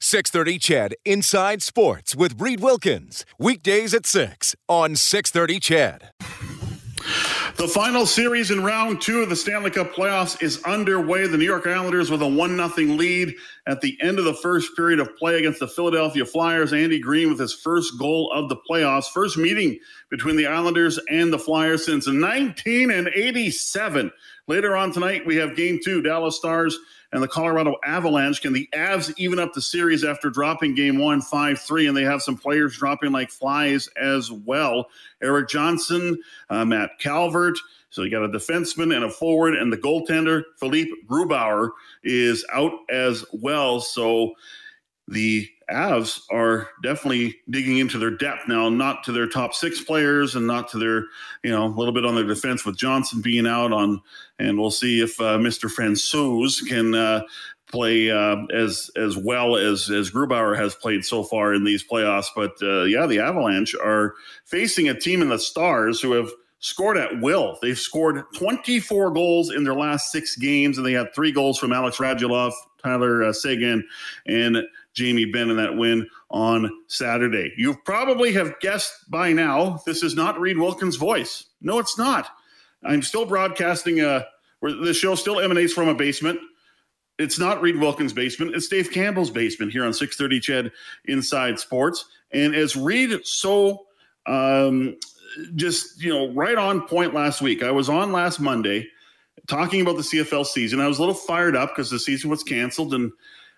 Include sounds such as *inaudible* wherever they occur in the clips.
630 CHED Inside Sports with Reed Wilkins. Weekdays at 6 on 630 CHED. The final series in round two of the Stanley Cup playoffs is underway. The New York Islanders with a 1 0 lead at the end of the first period of play against the Philadelphia Flyers. Andy Greene with his first goal of the playoffs. First meeting between the Islanders and the Flyers since 1987. Later on tonight, we have game two Dallas Stars and the Colorado Avalanche. Can the Avs even up the series after dropping game one 5 3? And they have some players dropping like flies as well. Erik Johnson, uh, Matt Calvert. So you got a defenseman and a forward, and the goaltender, Philippe Grubauer, is out as well. So the Avs are definitely digging into their depth now, not to their top six players and not to their, you know, a little bit on their defense with Johnson being out on, and we'll see if uh, Mr. Francouz can uh, play uh, as as well as as Grubauer has played so far in these playoffs. But uh, yeah, the Avalanche are facing a team in the Stars who have scored at will. They've scored 24 goals in their last six games, and they had three goals from Alex Radulov, Tyler uh, Seguin, and Jamie Benn in that win on Saturday. You probably have guessed by now this is not Reed Wilkins' voice. No, it's not. I'm still broadcasting a. The show still emanates from a basement. It's not Reed Wilkins' basement. It's Dave Campbell's basement here on 630 CHED Inside Sports. And as Reed so um, just, you know, right on point last week, I was on last Monday talking about the CFL season. I was a little fired up because the season was canceled and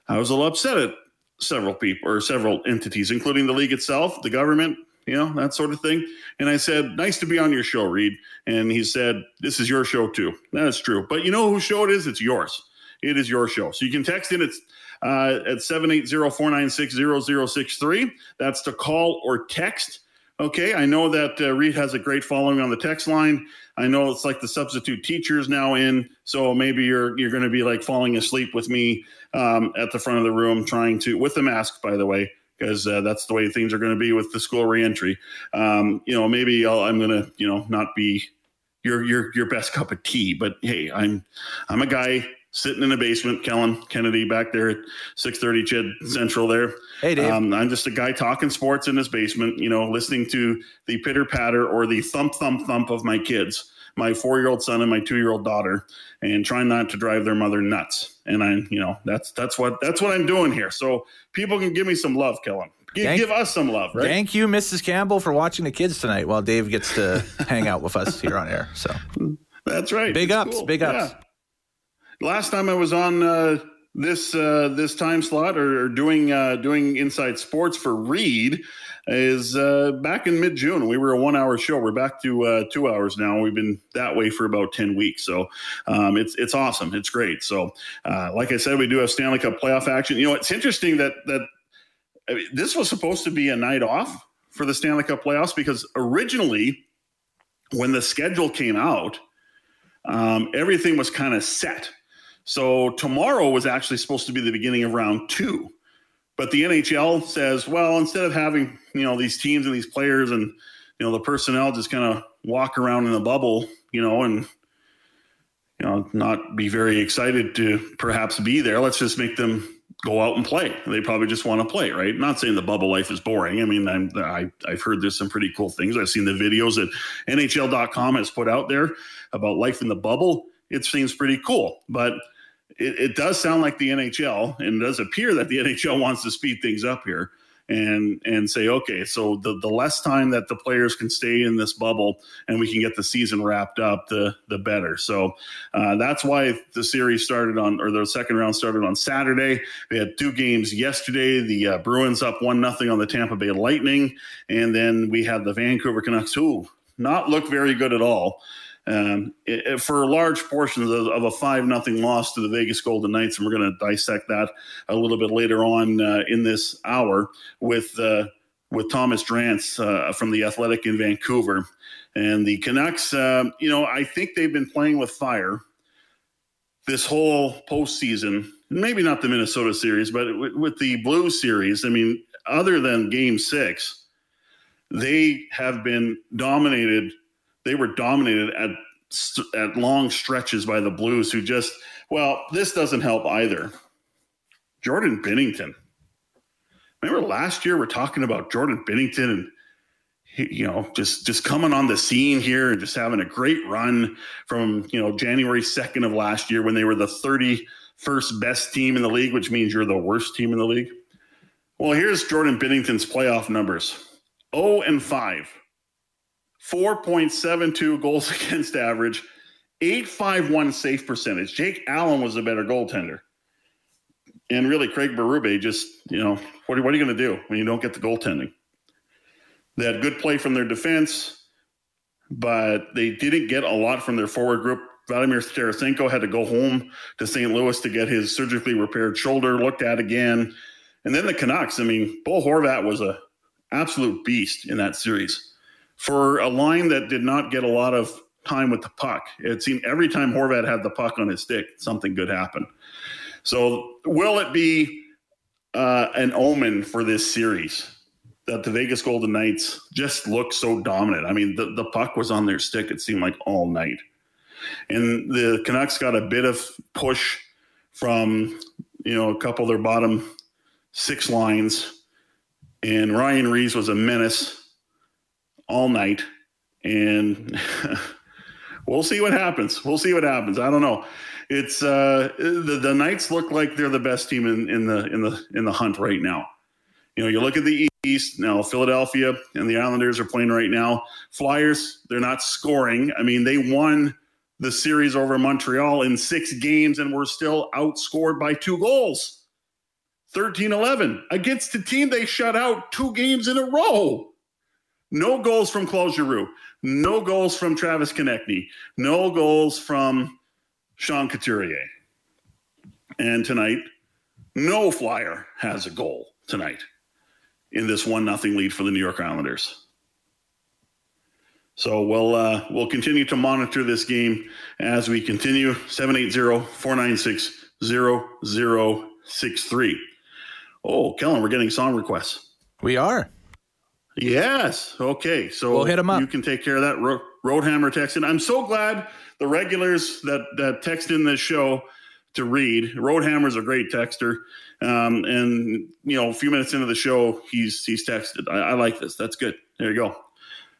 I was a little upset at several people or several entities, including the league itself, the government, you know, that sort of thing. And I said, Nice to be on your show, Reed. And he said, This is your show too. That's true. But you know whose show it is? It's yours. It is your show. So you can text in. It's uh, at 780-496-0063. That's to call or text. Okay, I know that uh, Reed has a great following on the text line. I know it's like the substitute teachers now in, so maybe you're you're going to be like falling asleep with me um, at the front of the room, trying to with the mask, by the way, because uh, that's the way things are going to be with the school reentry. Um, you know, maybe i am going to you know not be your your your best cup of tea, but hey, I'm I'm a guy sitting in the basement, Kellen Kennedy back there at 630 CHED Central there. Hey, Dave. Um, I'm just a guy talking sports in his basement, you know, listening to the pitter patter or the thump, thump, thump of my kids, my four year old son and my two year old daughter, and trying not to drive their mother nuts. And I, you know, that's, that's what, that's what I'm doing here. So people can give me some love, Kellen. Give, thank, give us some love, right? Thank you, Mrs. Campbell, for watching the kids tonight while Dave gets to *laughs* hang out with us here on air. So that's right. Big ups, cool. big ups. Yeah last time I was on uh, this uh, this time slot or, or doing uh, doing Inside Sports for Reed is uh, back in mid June. We were a one hour show. We're back to uh, two hours now. We've been that way for about ten weeks. So um, it's it's awesome. It's great. So uh, like I said, we do have Stanley Cup playoff action. You know, it's interesting that that I mean, this was supposed to be a night off for the Stanley Cup playoffs because originally when the schedule came out, um, everything was kind of set so tomorrow was actually supposed to be the beginning of round two. But the NHL says, well, instead of having, you know, these teams and these players and, you know, the personnel just kind of walk around in a bubble, you know, and, you know, not be very excited to perhaps be there, let's just make them go out and play. They probably just want to play, right? Not saying the bubble life is boring. I mean, I'm, I, I've heard there's some pretty cool things. I've seen the videos that NHL.com has put out there about life in the bubble. It seems pretty cool. But it, it, does sound like the NHL, and it does appear that the *laughs* NHL wants to speed things up here and and say, okay, so the the less time that the players can stay in this bubble and we can get the season wrapped up, the the better. So uh, that's why the series started on, or the second round started on Saturday. We had two games yesterday. The uh, Bruins up one nothing on the Tampa Bay Lightning, and then we had the Vancouver Canucks, who not look very good at all um, it, for large portions of, of a five nothing loss to the Vegas Golden Knights, and we're going to dissect that a little bit later on uh, in this hour with uh, with Thomas Drance uh, from the Athletic in Vancouver, and the Canucks. Um, you know, I think they've been playing with fire this whole postseason. Maybe not the Minnesota series, but with, with the Blues series. I mean, other than Game Six, they have been dominated they were dominated at at long stretches by the Blues, who just well, this doesn't help either. Jordan Binnington. Remember last year we're talking about Jordan Binnington and you know just just coming on the scene here and just having a great run from you know January 2nd of last year when they were the 31st best team in the league which means you're the worst team in the league. Well, here's Jordan Binnington's playoff numbers. 0 and 5 4.72 goals *laughs* against average, 851 save percentage. Jake Allen was a better goaltender. And really, Craig Berube just, you know, what are, what are you going to do when you don't get the goaltending? They had good play from their defense, but they didn't get a lot from their forward group. Vladimir Tarasenko had to go home to St. Louis to get his surgically repaired shoulder looked at again. And then the Canucks, I mean, Bo Horvat was a absolute beast in that series for a line that did not get a lot of time with the puck. It seemed every time Horvat had the puck on his stick, something good happened. So, will it be uh, an omen for this series that the Vegas Golden Knights just look so dominant? I mean, the, the puck was on their stick, it seemed like all night. And the Canucks got a bit of push from, you know, a couple of their bottom six lines. And Ryan Reaves was a menace all night, and *laughs* we'll see what happens. We'll see what happens. I don't know. It's uh, the the Knights look like they're the best team in, in the in the in the hunt right now. You know, you look at the East now. Philadelphia and the Islanders are playing right now. Flyers, they're not scoring. I mean, they won the series over Montreal in six games and were still outscored by two goals. 13 11 against a team they shut out two games in a row. No goals from Claude Giroux. No goals from Travis Konecny. No goals from Sean Couturier. And tonight, no flyer has a goal tonight in this one nothing lead for the New York Islanders. So we'll uh, we'll continue to monitor this game as we continue 780-496-0063. Oh, Kellen, we're getting song requests. We are. Yes. Okay. So we'll hit them up. You can take care of that. Ro- Roadhammer texting. I'm so glad the regulars that that text in this show to read. Roadhammer's a great texter. Um, and you know, a few minutes into the show, he's he's texted. I, I like this. That's good. There you go.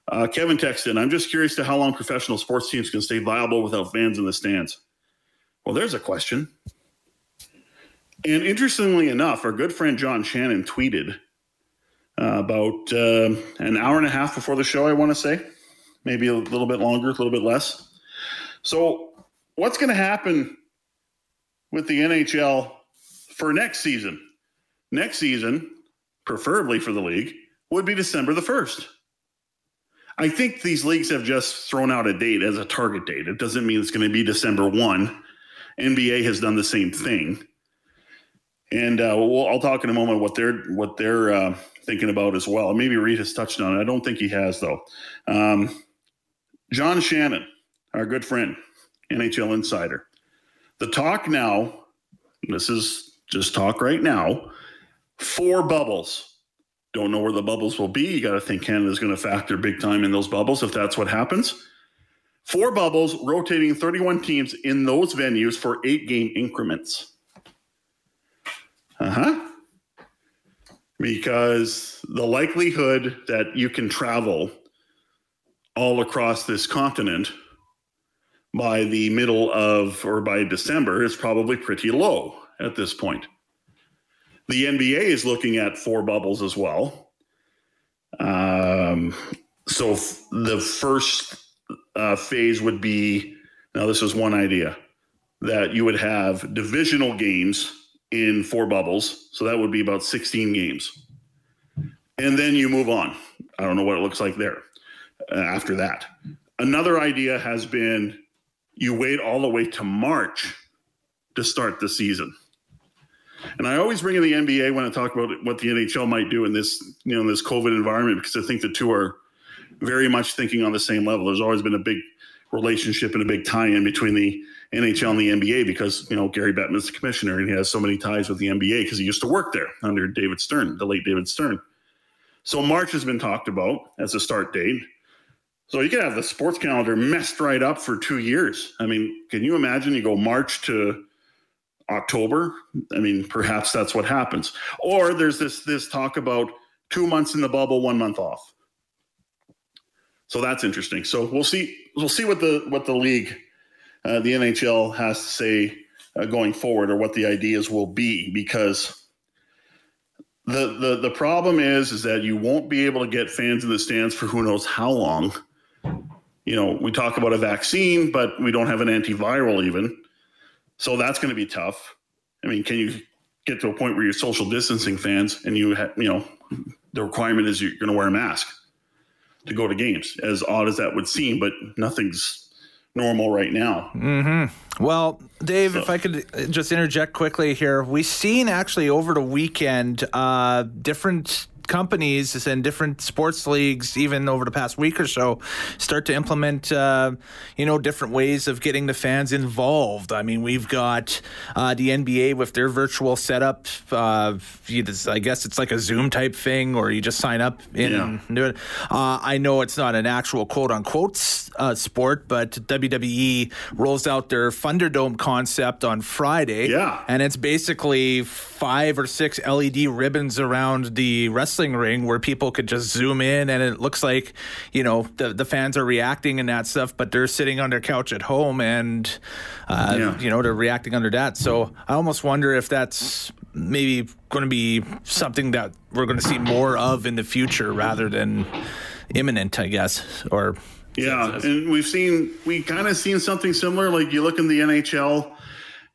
Uh, Kevin texted. I'm just curious to how long professional sports teams can stay viable without fans in the stands. Well, there's a question. And interestingly enough, our good friend John Shannon tweeted uh, about uh, an hour and a half before the show, I want to say, maybe a little bit longer, a little bit less. So, what's going to happen with the NHL for next season? Next season, preferably for the league, would be December the 1st. I think these leagues have just thrown out a date as a target date. It doesn't mean it's going to be December 1. NBA has done the same thing. And uh, we'll, I'll talk in a moment what they're what they're uh, thinking about as well. Maybe Reed has touched on it. I don't think he has, though. Um, John Shannon, our good friend, NHL insider. The talk now, this is just talk right now, four bubbles. Don't know where the bubbles will be. You got to think Canada's going to factor big time in those bubbles if that's what happens. Four bubbles, rotating 31 teams in those venues for eight game increments. Uh huh because the likelihood that you can travel all across this continent by the middle of or by December is probably pretty low at this point. The NBA is looking at four bubbles as well. Um, so f- the first uh, phase would be now, this is one idea that you would have divisional games in four bubbles. So that would be about 16 games. And then you move on. I don't know what it looks like there uh, after that. Another idea has been you wait all the way to March to start the season. And I always bring in the NBA when I talk about what the NHL might do in this, you know, in this COVID environment because I think the two are very much thinking on the same level. There's always been a big relationship and a big tie-in between the NHL and the NBA because you know Gary Bettman's the commissioner and he has so many ties with the NBA because he used to work there under David Stern, the late David Stern. So March has been talked about as a start date. So you could have the sports calendar messed right up for two years. I mean, can you imagine you go March to October? I mean, perhaps that's what happens. Or there's this this talk about two months in the bubble, one month off. So that's interesting. So we'll see. We'll see what the what the league, uh, the NHL, has to say uh, going forward, or what the ideas will be, because the the the problem is is that you won't be able to get fans in the stands for who knows how long. You know, we talk about a vaccine, but we don't have an antiviral even, so that's going to be tough. I mean, can you get to a point where you're social distancing fans and you ha- you know the requirement is you're going to wear a mask to go to games, as odd as that would seem, but nothing's normal right now. Mm-hmm. Well, Dave, so. if I could just interject quickly here, we've seen actually over the weekend uh, different companies and different sports leagues, even over the past week or so, start to implement, uh, you know, different ways of getting the fans involved. I mean, we've got uh, the NBA with their virtual setup. Uh, I guess it's like a Zoom type thing, or you just sign up in yeah. and do it. Uh, I know it's not an actual quote unquote uh, sport, but WWE rolls out their Thunderdome concept on Friday. Yeah. And it's basically five or six LED ribbons around the wrestling ring where people could just zoom in and it looks like, you know, the, the fans are reacting and that stuff, but they're sitting on their couch at home and, uh, yeah. you know, they're reacting under that. So I almost wonder if that's maybe going to be something that we're going to see more of in the future rather than imminent, I guess, or. Yeah, and we've seen we kind of seen something similar. Like you look in the NHL,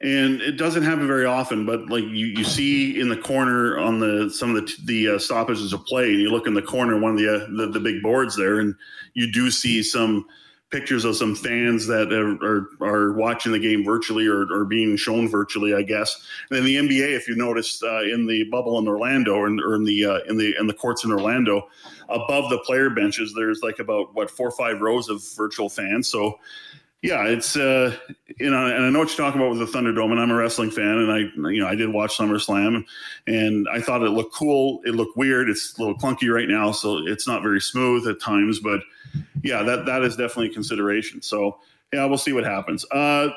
and it doesn't happen very often but like you, you see in the corner on the some of the the uh, stoppages of play and you look in the corner one of the, uh, the, the big boards there and you do see some pictures of some fans that are, are, are watching the game virtually or, or, being shown virtually i guess. And then the nba if you notice uh, in the bubble in orlando or in, or in the uh, in the in the courts in orlando above the player benches there's like about what four or five rows of virtual fans. So yeah, it's uh, you know, and I know what you're talking about with the Thunderdome, and I'm a wrestling fan, and I, you know, I did watch SummerSlam, and I thought it looked cool. It looked weird. It's a little clunky right now, so it's not very smooth at times. But yeah, that that is definitely a consideration. So yeah, we'll see what happens. Uh,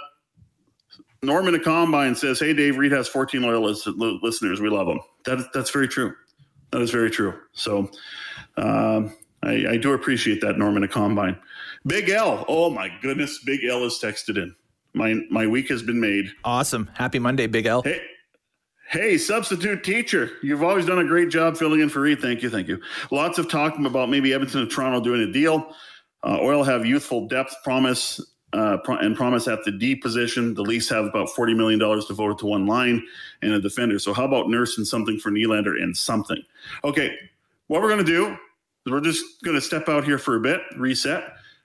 Norman the Combine says, "Hey, Dave Reed has 14 loyal listeners. We love them. That that's very true. That is very true. So um, I, I do appreciate that, Norman the Combine." Big L. Oh my goodness, Big L is texted in. My my week has been made. Awesome. Happy Monday, Big L. Hey. Hey, substitute teacher, you've always done a great job filling in for Reed. Thank you, thank you. Lots of talk about maybe Edmonton and Toronto doing a deal. Uh, Oil have youthful depth promise uh, pro- and promise at the D position. The Leafs have about forty million dollars devoted to one line and a defender. So how about Nurse and something for Nylander and something? Okay, what we're going to do is we're just going to step out here for a bit, reset.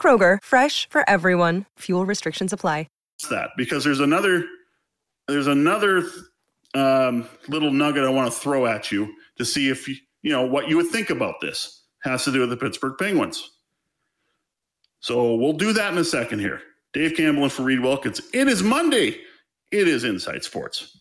Kroger, fresh for everyone. Fuel restrictions apply. That because there's another there's another um, little nugget I want to throw at you to see if you you know what you would think about this has to do with the Pittsburgh Penguins. So we'll do that in a second here. Dave Campbell and for Reed Wilkins. It is Monday. It is Inside Sports.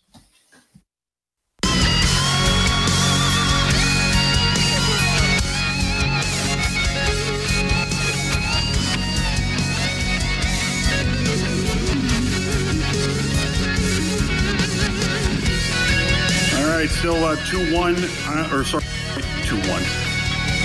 Still uh, 2 1, uh, or sorry, 2 1.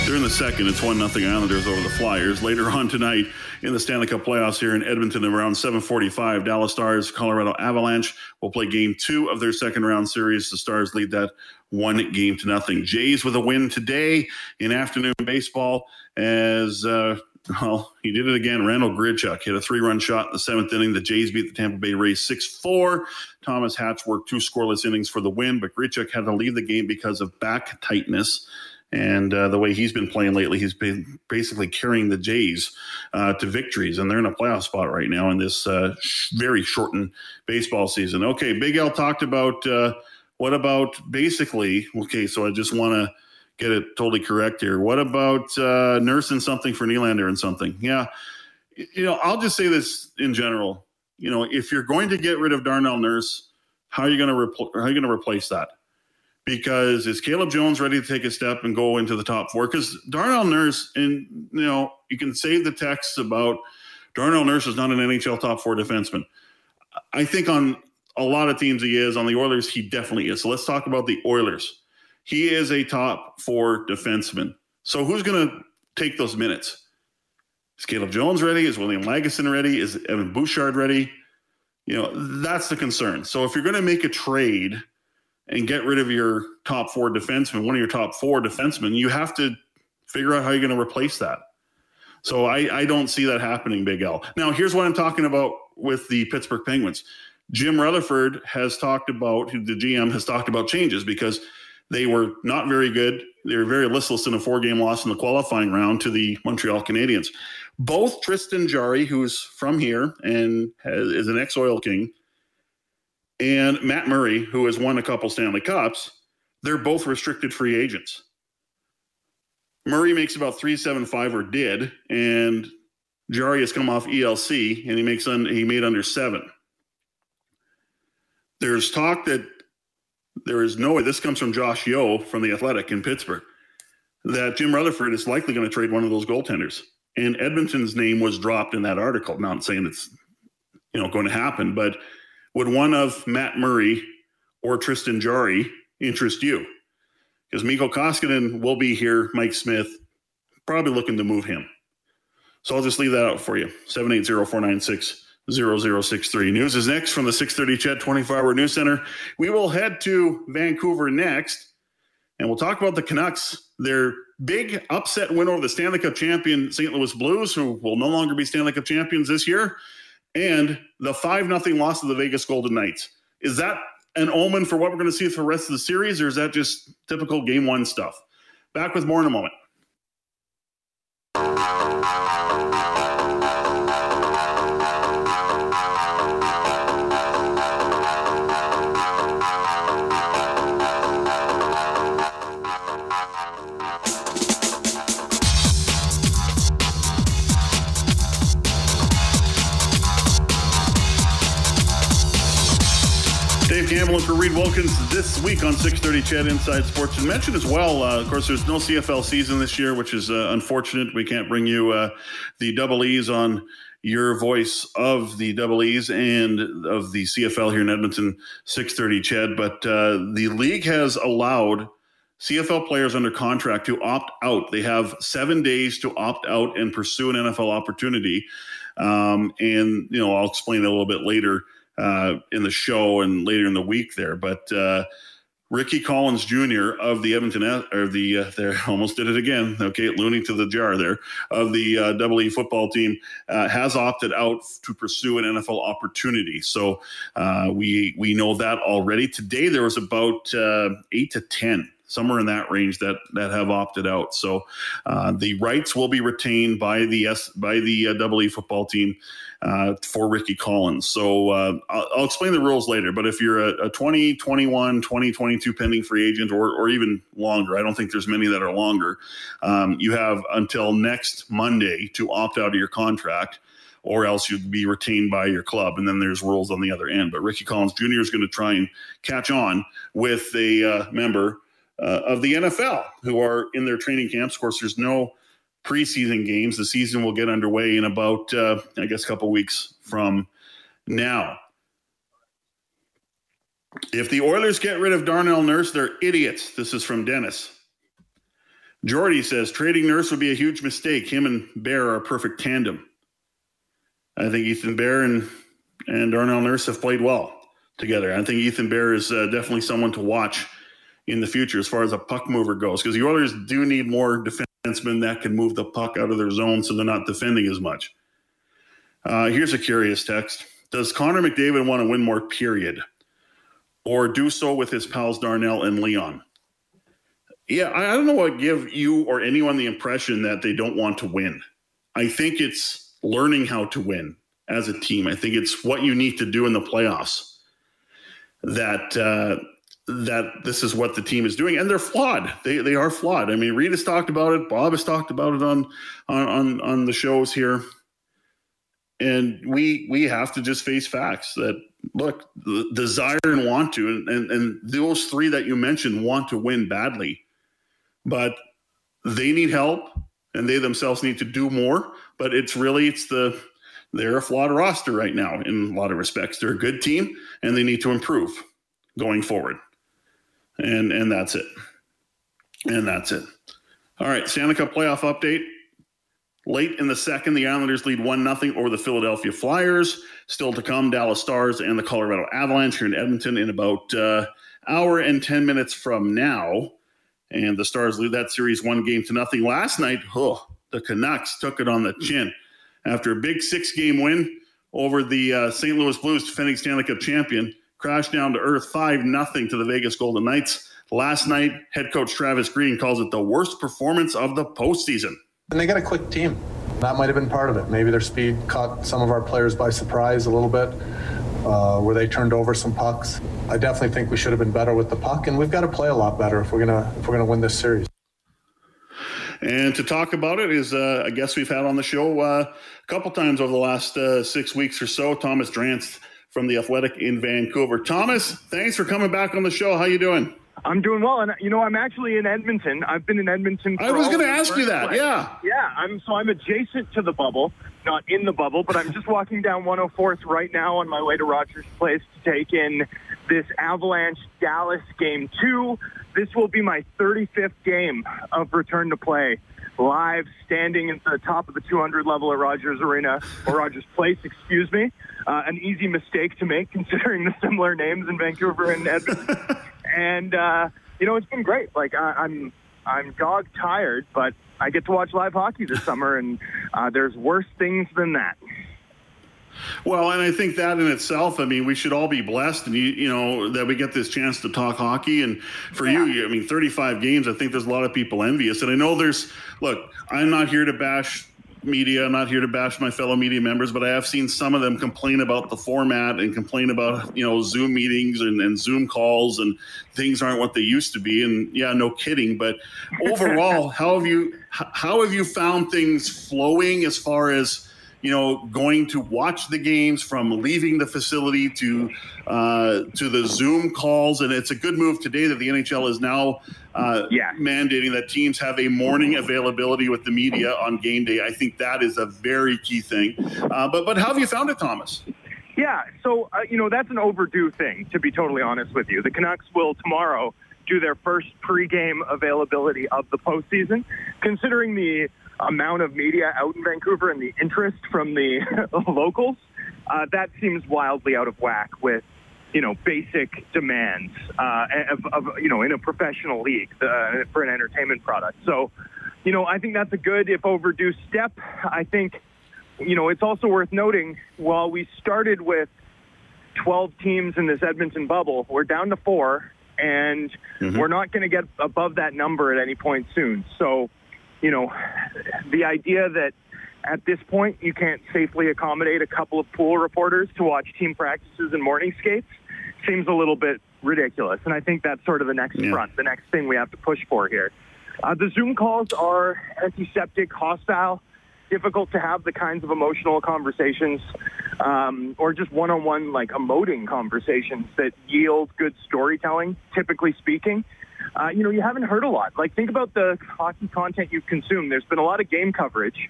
They're in the second. It's one nothing Islanders over the Flyers. Later on tonight in the Stanley Cup playoffs here in Edmonton, around 7:45, Dallas Stars, Colorado Avalanche will play Game Two of their second round series. The Stars lead that one game to nothing. Jays with a win today in afternoon baseball as. Uh, well, he did it again. Randall Grichuk hit a three run shot in the seventh inning. The Jays beat the Tampa Bay Rays 6 4. Thomas Hatch worked two scoreless innings for the win, but Grichuk had to leave the game because of back tightness. And uh, the way he's been playing lately, he's been basically carrying the Jays uh, to victories, and they're in a playoff spot right now in this uh, sh- very shortened baseball season. Okay, Big L talked about uh, what about basically. Okay, so I just want to get it totally correct here. What about uh, nursing something for Nylander and something? Yeah, you know, I'll just say this in general. You know, if you're going to get rid of Darnell Nurse, how are you going to repl- how are you going to replace that? because is Caleb Jones ready to take a step and go into the top four? Because Darnell Nurse, and you know, you can save the texts about Darnell Nurse is not an NHL top four defenseman. I think on a lot of teams he is. On the Oilers, he definitely is. So let's talk about the Oilers. He is a top four defenseman. So who's going to take those minutes? Is Caleb Jones ready? Is William Lagesson ready? Is Evan Bouchard ready? You know, that's the concern. So if you're going to make a trade – and get rid of your top four defensemen, one of your top four defensemen, you have to figure out how you're going to replace that. So I, I don't see that happening, Big L. Now, here's what I'm talking about with the Pittsburgh Penguins. Jim Rutherford has talked about, the GM has talked about changes because they were not very good. They were very listless in a four game loss in the qualifying round to the Montreal Canadiens. Both Tristan Jarry, who's from here and has, is an ex Oil King, and Matt Murray, who has won a couple Stanley Cups, they're both restricted free agents. Murray makes about 375 or did, and Jarry has come off ELC and he makes un, he made under seven. There's talk that there is no way this comes from Josh Yohe from the Athletic in Pittsburgh that Jim Rutherford is likely going to trade one of those goaltenders. And Edmonton's name was dropped in that article. Not saying it's you know going to happen, but would one of Matt Murray or Tristan Jarry interest you? Because Mikko Koskinen will be here, Mike Smith, probably looking to move him. So I'll just leave that out for you. 780-496-0063. News is next from the 630 CHED 24-hour news center. We will head to Vancouver next, and we'll talk about the Canucks, their big upset win over the Stanley Cup champion St. Louis Blues, who will no longer be Stanley Cup champions this year and the 5 nothing loss of the Vegas Golden Knights. Is that an omen for what we're going to see for the rest of the series, or is that just typical game one stuff? Back with more in a moment. Reed Wilkins this week on 630 CHED Inside Sports. And mentioned as well, uh, of course, there's no CFL season this year, which is uh, unfortunate. We can't bring you uh, the double E's on your voice of the double E's and of the CFL here in Edmonton, 630 CHED, But uh, the league has allowed CFL players under contract to opt out. They have seven days to opt out and pursue an NFL opportunity. Um, and, you know, I'll explain a little bit later uh, in the show and later in the week there. But uh, Ricky Collins Jr. of the Edmonton or the uh, there *laughs* almost did it again. Okay, Looney to the jar there of the uh, Double football team uh, has opted out to pursue an NFL opportunity. So uh, we we know that already. Today there was about uh, eight to ten somewhere in that range that that have opted out. So uh, the rights will be retained by the S by the uh, E football team uh, for Ricky Collins. So uh, I'll, I'll, explain the rules later. But if you're a, a 20, 21, 20, 22 pending free agent or, or even longer, I don't think there's many that are longer, um, you have until next Monday to opt out of your contract or else you'd be retained by your club. And then there's rules on the other end. But Ricky Collins Jr. is going to try and catch on with a uh, member uh, of the NFL who are in their training camps. Of course, there's no preseason games. The season will get underway in about, uh, I guess, a couple weeks from now. If the Oilers get rid of Darnell Nurse, they're idiots. This is from Dennis. Jordy says trading Nurse would be a huge mistake. Him and Bear are a perfect tandem. I think Ethan Bear and and Darnell Nurse have played well together. I think Ethan Bear is uh, definitely someone to watch in the future as far as a puck mover goes because the Oilers do need more defensemen that can move the puck out of their zone so they're not defending as much. Uh, here's a curious text Does Connor McDavid want to win more, period? Or do so with his pals Darnell and Leon? Yeah, I don't know what give you or anyone the impression that they don't want to win. I think it's learning how to win as a team. I think it's what you need to do in the playoffs. That uh, that this is what the team is doing, and they're flawed. They they are flawed. I mean, Reed has talked about it. Bob has talked about it on on on, the shows here, and we we have to just face facts that look desire and want to, and, and and those three that you mentioned want to win badly, but they need help, and they themselves need to do more. But it's really it's the they're a flawed roster right now in a lot of respects. They're a good team and they need to improve going forward. And and that's it. And that's it. All right, Stanley Cup playoff update. Late in the second, the Islanders lead 1 0 over the Philadelphia Flyers. Still to come, Dallas Stars and the Colorado Avalanche here in Edmonton in about uh, hour and 10 minutes from now. And the Stars lead that series one game to nothing. Last night, oh, the Canucks took it on the chin after a big six game win over the uh, St. Louis Blues, defending Stanley Cup champion, crashed down to earth 5 0 to the Vegas Golden Knights. Last night, head coach Travis Green calls it the worst performance of the postseason. And they got a quick team. That might have been part of it. Maybe their speed caught some of our players by surprise a little bit, uh, where they turned over some pucks. I definitely think we should have been better with the puck, and we've got to play a lot better if we're gonna if we're gonna win this series. And to talk about it is uh, a guest we've had on the show uh, a couple times over the last uh, six weeks or so, Thomas Drance from the Athletic in Vancouver. Thomas, thanks for coming back on the show. How you doing? I'm doing well, and you know I'm actually in Edmonton. I've been in Edmonton. I was going to ask you that. Yeah, yeah. I'm so I'm adjacent to the bubble, not in the bubble, but I'm just walking down 104th right now on my way to Rogers Place to take in this Avalanche Dallas game two. This will be my 35th game of return to play live, standing at the top of the 200 level at Rogers Arena or Rogers Place, excuse me. Uh, an easy mistake to make *laughs* considering the similar names in Vancouver and Edmonton. and uh, you know, it's been great. Like I, I'm, I'm dog tired, but I get to watch live hockey this summer, and uh, there's worse things than that. Well, and I think that in itself, I mean, we should all be blessed, and you, you know, that we get this chance to talk hockey. And for yeah. you, I mean, 35 games, I think there's a lot of people envious. And I know there's, look, I'm not here to bash media. I'm not here to bash my fellow media members, but I have seen some of them complain about the format and complain about you know Zoom meetings and, and Zoom calls and things aren't what they used to be. And yeah, no kidding. But *laughs* overall, how have you how have you found things flowing as far as you know, going to watch the games from leaving the facility to uh, to the Zoom calls, and it's a good move today that the NHL is now uh, yeah. mandating that teams have a morning availability with the media on game day. I think that is a very key thing. Uh, but but how have you found it, Thomas? Yeah, so uh, you know that's an overdue thing. To be totally honest with you, the Canucks will tomorrow do their first pregame availability of the postseason, considering the amount of media out in Vancouver and the interest from the *laughs* locals, uh, that seems wildly out of whack with, you know, basic demands uh, of, of, you know, in a professional league uh, for an entertainment product. So, you know, I think that's a good, if overdue, step. I think, you know, it's also worth noting while we started with 12 teams in this Edmonton bubble, we're down to four, and mm-hmm. we're not going to get above that number at any point soon. So, you know, the idea that at this point you can't safely accommodate a couple of pool reporters to watch team practices and morning skates seems a little bit ridiculous. And I think that's sort of the next yeah. front, the next thing we have to push for here. Uh, the Zoom calls are antiseptic, hostile, difficult to have the kinds of emotional conversations um, or just one-on-one like emoting conversations that yield good storytelling, typically speaking uh, you know, you haven't heard a lot. Like, think about the hockey content you've consumed. There's been a lot of game coverage.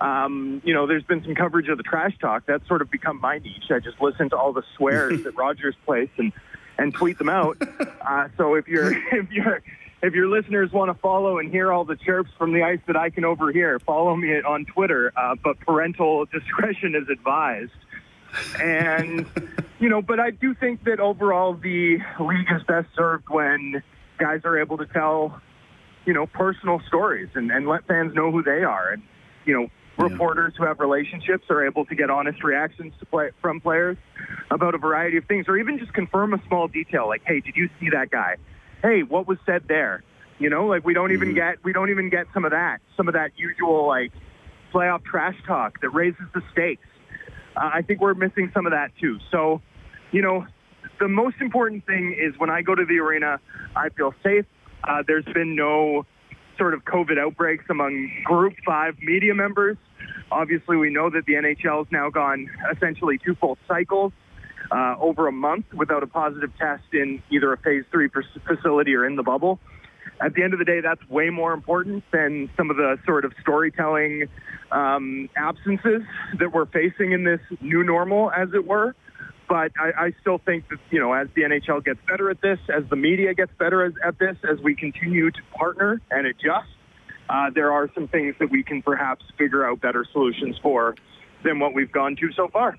Um, you know, there's been some coverage of the trash talk. That's sort of become my niche. I just listen to all the swears *laughs* at Rogers Place and and tweet them out. *laughs* Uh, so if you're *laughs* if you're if your listeners want to follow and hear all the chirps from the ice that I can overhear, follow me on Twitter. Uh, but parental discretion is advised. And, you know, but I do think that overall the league is best served when guys are able to tell, you know, personal stories and, and let fans know who they are. And, you know, yeah. reporters who have relationships are able to get honest reactions to play, from players about a variety of things, or even just confirm a small detail like, hey, did you see that guy? Hey, what was said there? You know, like we don't even mm-hmm. get we don't even get some of that, some of that usual like playoff trash talk that raises the stakes. Uh, I think we're missing some of that too. So, you know, the most important thing is when I go to the arena, I feel safe. Uh, there's been no sort of COVID outbreaks among Group 5 media members. Obviously, we know that the NHL has now gone essentially two full cycles uh, over a month without a positive test in either a phase three facility or in the bubble. At the end of the day, that's way more important than some of the sort of storytelling um, absences that we're facing in this new normal, as it were. But I, I still think that, you know, as the NHL gets better at this, as the media gets better as, at this, as we continue to partner and adjust, uh, there are some things that we can perhaps figure out better solutions for than what we've gone to so far.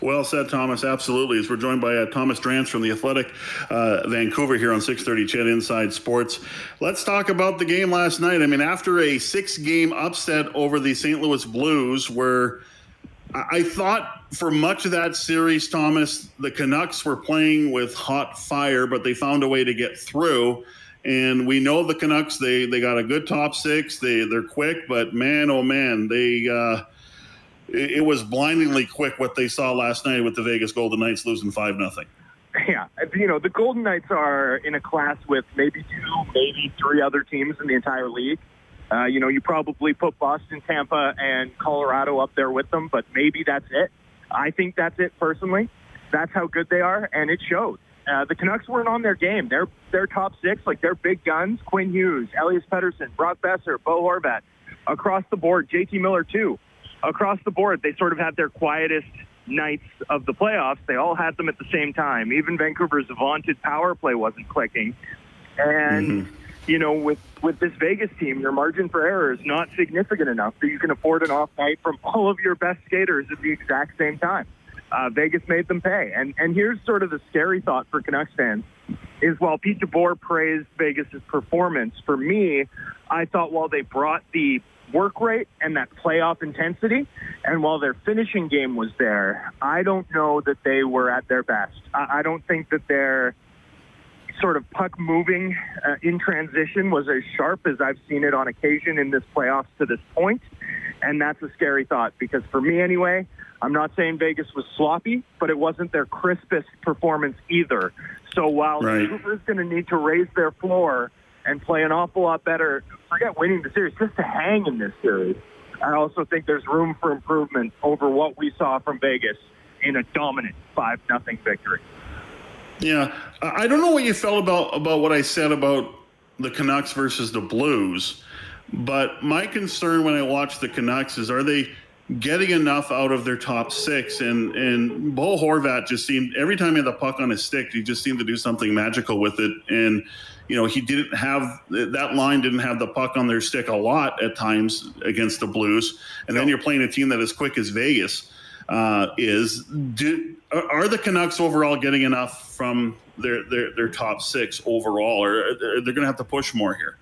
Well said, Thomas. Absolutely. As we're joined by uh, Thomas Drance from the Athletic uh, Vancouver here on 6:30 CHED Inside Sports. Let's talk about the game last night. I mean, after a six-game upset over the St. Louis Blues, where I thought for much of that series, Thomas, the Canucks were playing with hot fire, but they found a way to get through. And we know the Canucks; they they got a good top six. They they're quick, but man, oh man, they. Uh, it was blindingly quick what they saw last night with the Vegas Golden Knights losing five nothing. Yeah, you know the Golden Knights are in a class with maybe two, maybe three other teams in the entire league. Uh, you know, you probably put Boston, Tampa, and Colorado up there with them, but maybe that's it. I think that's it personally. That's how good they are, and it showed. Uh, the Canucks weren't on their game. They're they're top six, like they're big guns. Quinn Hughes, Elias Pettersson, Brock Boeser, Bo Horvat, across the board. JT Miller too across the board, they sort of had their quietest nights of the playoffs. They all had them at the same time. Even Vancouver's vaunted power play wasn't clicking. And, mm-hmm. You know, with, with this Vegas team, your margin for error is not significant enough that you can afford an off night from *laughs* all of your best skaters at the exact same time. Uh, Vegas made them pay. And, and here's sort of the scary thought for Canucks fans is while Pete DeBoer praised Vegas's performance, for me, I thought while they brought the work rate and that playoff intensity. And while their finishing game was there, I don't know that they were at their best. I, don't think that their sort of puck moving uh, in transition was as sharp as I've seen it on occasion in this playoffs to this point. And that's a scary thought because for me anyway, I'm not saying Vegas was sloppy, but it wasn't their crispest performance either. So while right. Vancouver's going to need to raise their floor and play an awful lot better. Forget winning the series, just to hang in this series. I also think there's room for improvement over what we saw from Vegas in a dominant five nothing victory. Yeah, I don't know what you felt about about what I said about the Canucks versus the Blues, but my concern when I watch the Canucks is are they getting enough out of their top six? And and Bo Horvat just seemed every time he had the puck on his stick, he just seemed to do something magical with it and you know, he didn't have that line didn't have the puck on their stick a lot at times against the Blues. And then you're playing a team that is quick as Vegas uh, is. Do, are the Canucks overall getting enough from their, their, their top six overall, or they're going to have to push more here?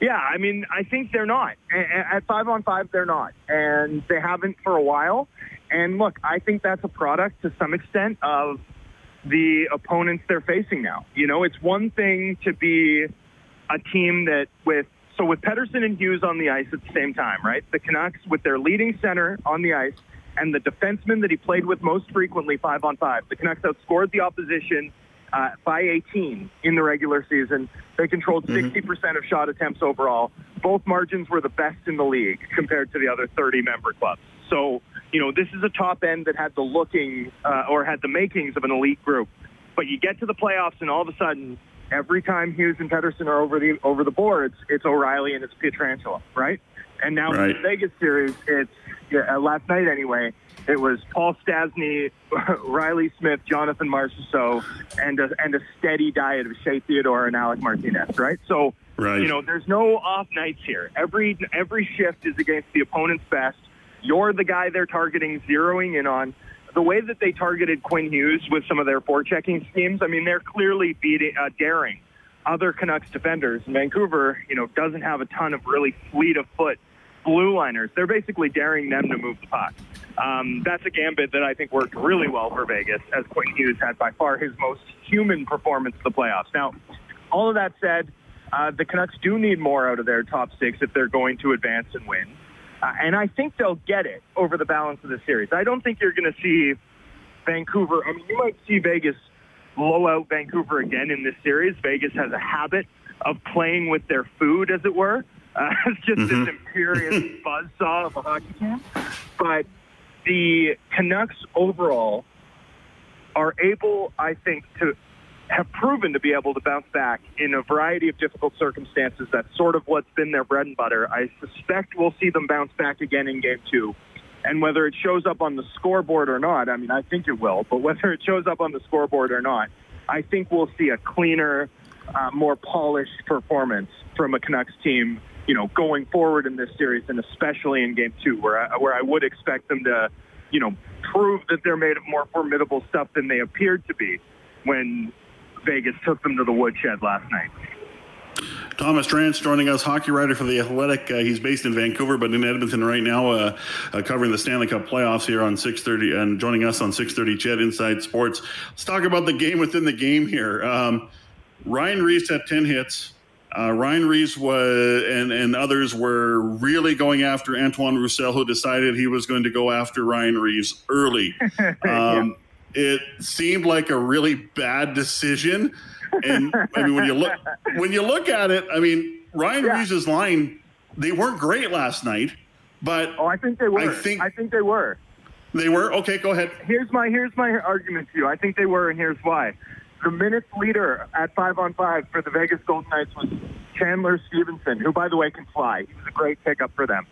Yeah, I mean, I think they're not. At five on five, they're not. And they haven't for a while. And look, I think that's a product to some extent of the opponents they're facing now. You know, it's one thing to be a team that with so with Pettersson and Hughes on the ice at the same time, right? The Canucks with their leading center on the ice and the defenseman that he played with most frequently five on five. The Canucks outscored the opposition uh, by 18 in the regular season. They controlled 60% mm-hmm. of shot attempts overall. Both margins were the best in the league compared to the other 30 member clubs. So you know, this is a top end that had the looking uh, or had the makings of an elite group. But you get to the playoffs, and all of a sudden, every time Hughes and Pettersson are over the over the boards, it's O'Reilly and it's Pietrangelo, right? And now right. in the Vegas series, it's uh, last night anyway. It was Paul Stastny, *laughs* Reilly Smith, Jonathan Marchessault, and a, and a steady diet of Shea Theodore and Alec Martinez, right? So, right. you know, there's no off nights here. Every every shift is against the opponent's best. You're the guy they're targeting, zeroing in on. The way that they targeted Quinn Hughes with some of their forechecking schemes, I mean, they're clearly beating, uh, daring other Canucks defenders. Vancouver, you know, doesn't have a ton of really fleet of foot blue liners. They're basically daring them to move the puck. Um, that's a gambit that I think worked really well for Vegas, as Quinn Hughes had by far his most human performance in the playoffs. Now, all of that said, uh, the Canucks do need more out of their top six if they're going to advance and win. Uh, and I think they'll get it over the balance of the series. I don't think you're going to see Vancouver. I mean, you might see Vegas blow out Vancouver again in this series. Vegas has a habit of playing with their food, as it were. Uh, *laughs* it's just mm-hmm. this imperious *laughs* buzzsaw of a hockey camp. But the Canucks overall are able, I think, to have proven to be able to bounce back in a variety of difficult circumstances. That's sort of what's been their bread and butter. I suspect we'll see them bounce back again in game two. And whether it shows up on the scoreboard or not, I mean, I think it will, but whether it shows up on the scoreboard or not, I think we'll see a cleaner, uh, more polished performance from a Canucks team, you know, going forward in this series and especially in game two, where I, where I would expect them to, you know, prove that they're made of more formidable stuff than they appeared to be when Vegas took them to the woodshed last night. Thomas Drance joining us, hockey writer for The Athletic. Uh, he's based in Vancouver, but in Edmonton right now, uh, uh, covering the Stanley Cup playoffs here on 6.30 and joining us on 6.30 CHED Inside Sports. Let's talk about the game within the game here. Um, Ryan Reaves had 10 hits. Uh, Ryan Reaves was, and, and others were really going after Antoine Roussel, who decided he was going to go after Ryan Reaves early. *laughs* Um, yeah. It seemed like a really bad decision and I mean, when you look when you look at it, I mean, Ryan yeah. Reaves' line, they weren't great last night, but oh, I think they were. I think I think they were. They were okay. Go ahead. Here's my here's my argument to you. I think they were, and here's why. The minutes leader at five on five for the Vegas Golden Knights was Chandler Stephenson, who, by the way, can fly. He was a great pickup for them.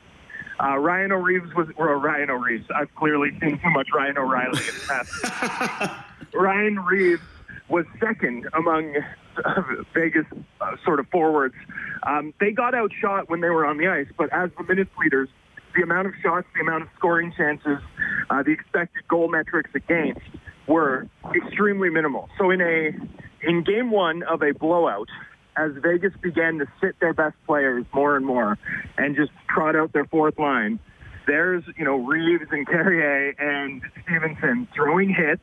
Uh, Ryan O'Reeves was, or Ryan O'Reeves. I've clearly seen too much Ryan O'Reilly in the past. *laughs* Ryan Reaves was second among uh, Vegas uh, sort of forwards. Um, they got outshot when they were on the ice, but as the minutes leaders, the amount of shots, the amount of scoring chances, uh, the expected goal metrics against were extremely minimal. So in a in game one of a blowout, as Vegas began to sit their best players more and more and just trot out their fourth line, there's you know Reaves and Carrier and Stephenson throwing hits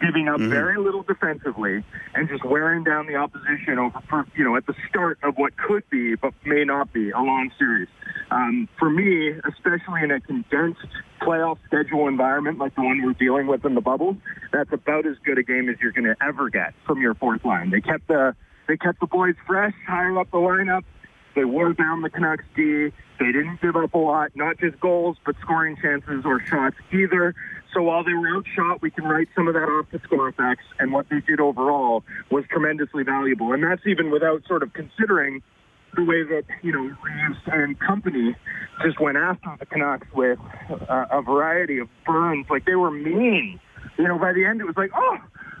giving up mm-hmm. very little defensively and just wearing down the opposition over, for, you know, at the start of what could be but may not be a long series. Um, for me, especially in a condensed playoff schedule environment like the one we're dealing with in the bubble, that's about as good a game as you're going to ever get from your fourth line. They kept the they kept the boys fresh, higher up the lineup. They wore down the Canucks D. They didn't give up a lot, not just goals, but scoring chances or shots either. So while they were outshot, we can write some of that off to score effects, and what they did overall was tremendously valuable. And that's even without sort of considering the way that, you know, Reaves and company just went after the Canucks with uh, a variety of burns. Like they were mean. You know, by the end it was like, oh,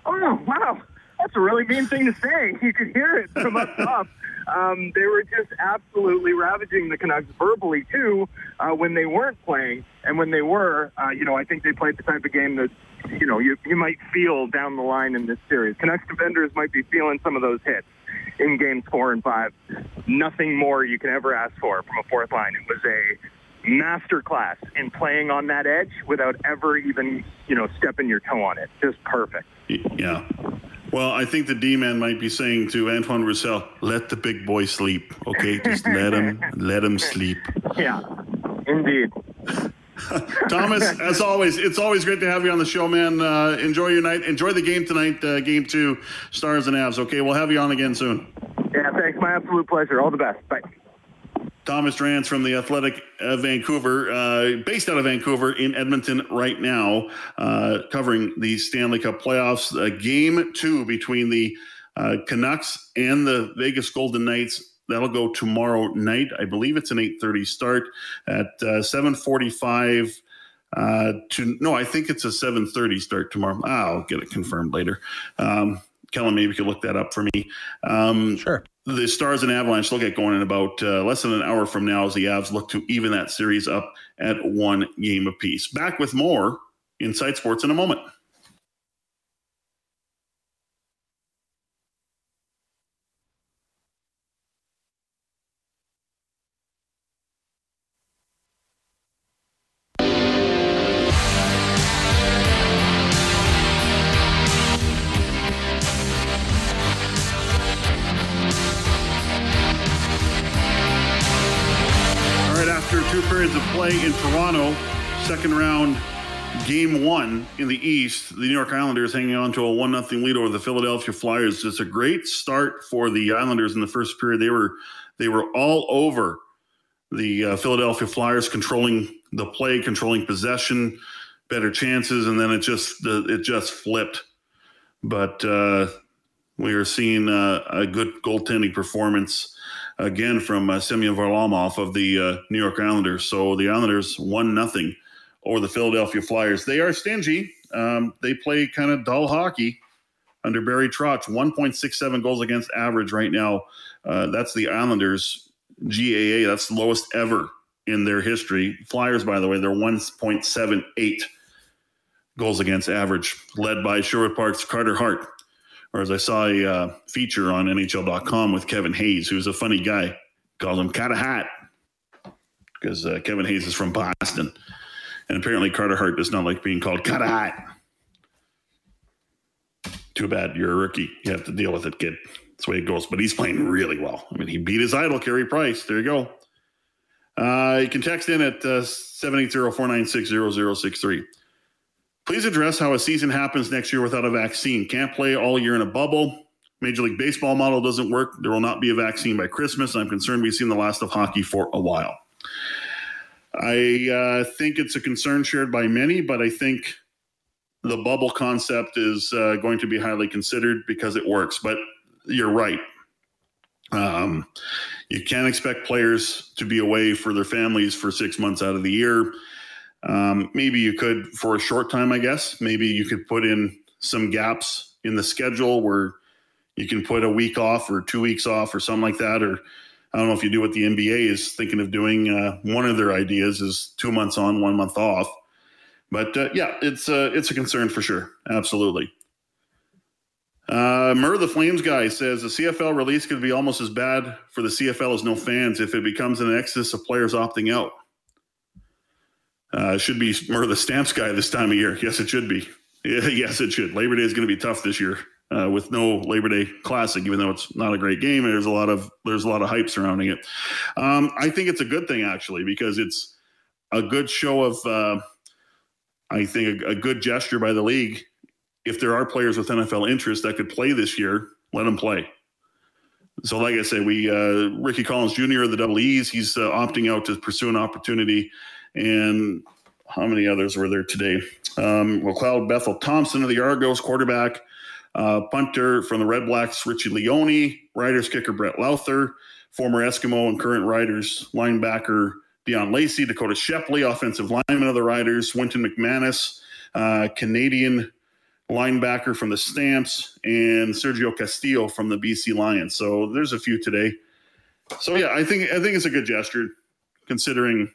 oh, wow, that's a really mean thing to say. *laughs* You could hear it from up top. Um, they were just absolutely ravaging the Canucks verbally too uh, when they weren't playing, and when they were, uh, you know, I think they played the type of game that you know you you might feel down the line in this series. Canucks defenders might be feeling some of those hits in games four and five. Nothing more you can ever ask for from a fourth line. It was a masterclass in playing on that edge without ever even you know stepping your toe on it. Just perfect. Yeah. Well, I think the D man might be saying to Antoine Roussel, "Let the big boy sleep, okay? Just let him, *laughs* let him sleep." Yeah, indeed. *laughs* Thomas, as always, it's always great to have you on the show, man. Uh, enjoy your night. Enjoy the game tonight, uh, game two, Stars and Avs. Okay, we'll have you on again soon. Yeah, thanks. My absolute pleasure. All the best. Bye. Thomas Drance from the Athletic uh, Vancouver, uh, based out of Vancouver in Edmonton right now, uh, covering the Stanley Cup playoffs. Uh, game two between the Uh, Canucks and the Vegas Golden Knights. That'll go tomorrow night. I believe it's an 8:30 start at uh, 7:45 uh, to no, I think it's a 7:30 start tomorrow. I'll get it confirmed later. Um, Kellen, maybe you could look that up for me. Um, sure. The Stars and Avalanche look at going in about uh, less than an hour from now as the Avs look to even that series up at one game apiece. Back with more Inside Sports in a moment. Second round, game one in the East. The New York Islanders hanging on to a one nothing lead over the Philadelphia Flyers. It's a great start for the Islanders in the first period. They were they were all over the uh, Philadelphia Flyers, controlling the play, controlling possession, better chances, and then it just it just flipped. But uh, we are seeing uh, a good goaltending performance again from uh, Semyon Varlamov of the uh, New York Islanders. So the Islanders won nothing over the Philadelphia Flyers. They are stingy. Um, they play kind of dull hockey under Barry Trotz. 1.67 goals against average right now. Uh, that's the Islanders GAA. That's the lowest ever in their history. Flyers, by the way, they're 1.78 goals against average, led by Sherwood Park's Carter Hart or as I saw a uh, feature on NHL.com with Kevin Hayes, who's a funny guy, called him Cat a Hat because uh, Kevin Hayes is from Boston. And apparently Carter Hart does not like being called Cat a Hat. Too bad you're a rookie. You have to deal with it, kid. That's the way it goes. But he's playing really well. I mean, he beat his idol, Carey Price. There you go. Uh, you can text in at uh, 780 496 0063. Please address how a season happens next year without a vaccine. Can't play all year in a bubble. Major League Baseball model doesn't work. There will not be a vaccine by Christmas. I'm concerned we've seen the last of hockey for a while. I uh, think it's a concern shared by many, but I think the bubble concept is uh, going to be highly considered because it works. But you're right. Um, you can't expect players to be away for their families for six months out of the year. Um, maybe you could, for a short time, I guess, maybe you could put in some gaps in the schedule where you can put a week off or two weeks off or something like that. Or I don't know if you do what the NBA is thinking of doing. Uh, one of their ideas is two months on, one month off. But uh, yeah, it's a, uh, it's a concern for sure. Absolutely. Uh, Murr, the Flames guy, says the CFL release could be almost as bad for the CFL as no fans if it becomes an excess of players opting out. Uh, should be Mur the stamps guy this time of year. Yes, it should be. *laughs* yes, it should. Labor Day is going to be tough this year uh, with no Labor Day Classic, even though it's not a great game. There's a lot of there's a lot of hype surrounding it. Um, I think it's a good thing actually because it's a good show of. Uh, I think a, a good gesture by the league. If there are players with NFL interest that could play this year, let them play. So, like I say, we uh, Ricky Collins Jr. of the Double E's, he's uh, opting out to pursue an opportunity and how many others were there today? Um, well, McLeod Bethel Thompson of the Argos, quarterback, uh, punter from the Red Blacks, Richie Leone, Riders kicker Brett Lauther, former Eskimo and current Riders linebacker Deon Lacey, Dakota Shepley, offensive lineman of the Riders, Wynton McManus, uh, Canadian linebacker from the Stamps, and Sergio Castillo from the BC Lions. So there's a few today. So yeah, I think I think it's a good gesture considering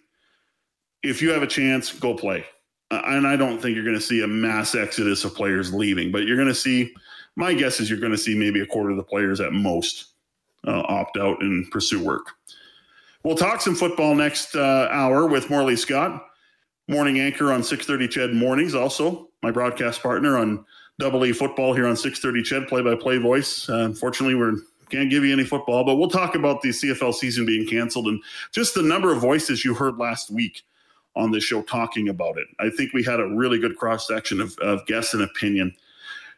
if you have a chance, go play. Uh, and I don't think you're going to see a mass exodus of players leaving, but you're going to see. My guess is you're going to see maybe a quarter of the players at most uh, opt out and pursue work. We'll talk some football next uh, hour with Morley Scott, morning anchor on 6:30 CHED mornings. Also, my broadcast partner on Double E football here on 6:30 CHED, play-by-play voice. Uh, unfortunately, we're can't give you any football, but we'll talk about the CFL season being canceled and just the number of voices you heard last week on this show talking about it. I think we had a really good cross section of, of guests and opinion.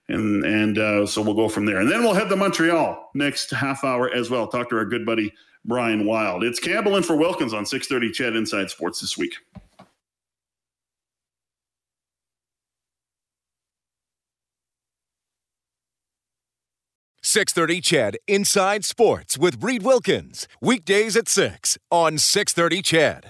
And and uh, so we'll go from there. And then we'll head to Montreal next half hour as well. Talk to our good buddy Brian Wilde. It's Campbell in for Wilkins on 630 CHED Inside Sports this week. 630 CHED Inside Sports with Reid Wilkins. Weekdays at 6 on 630 CHED.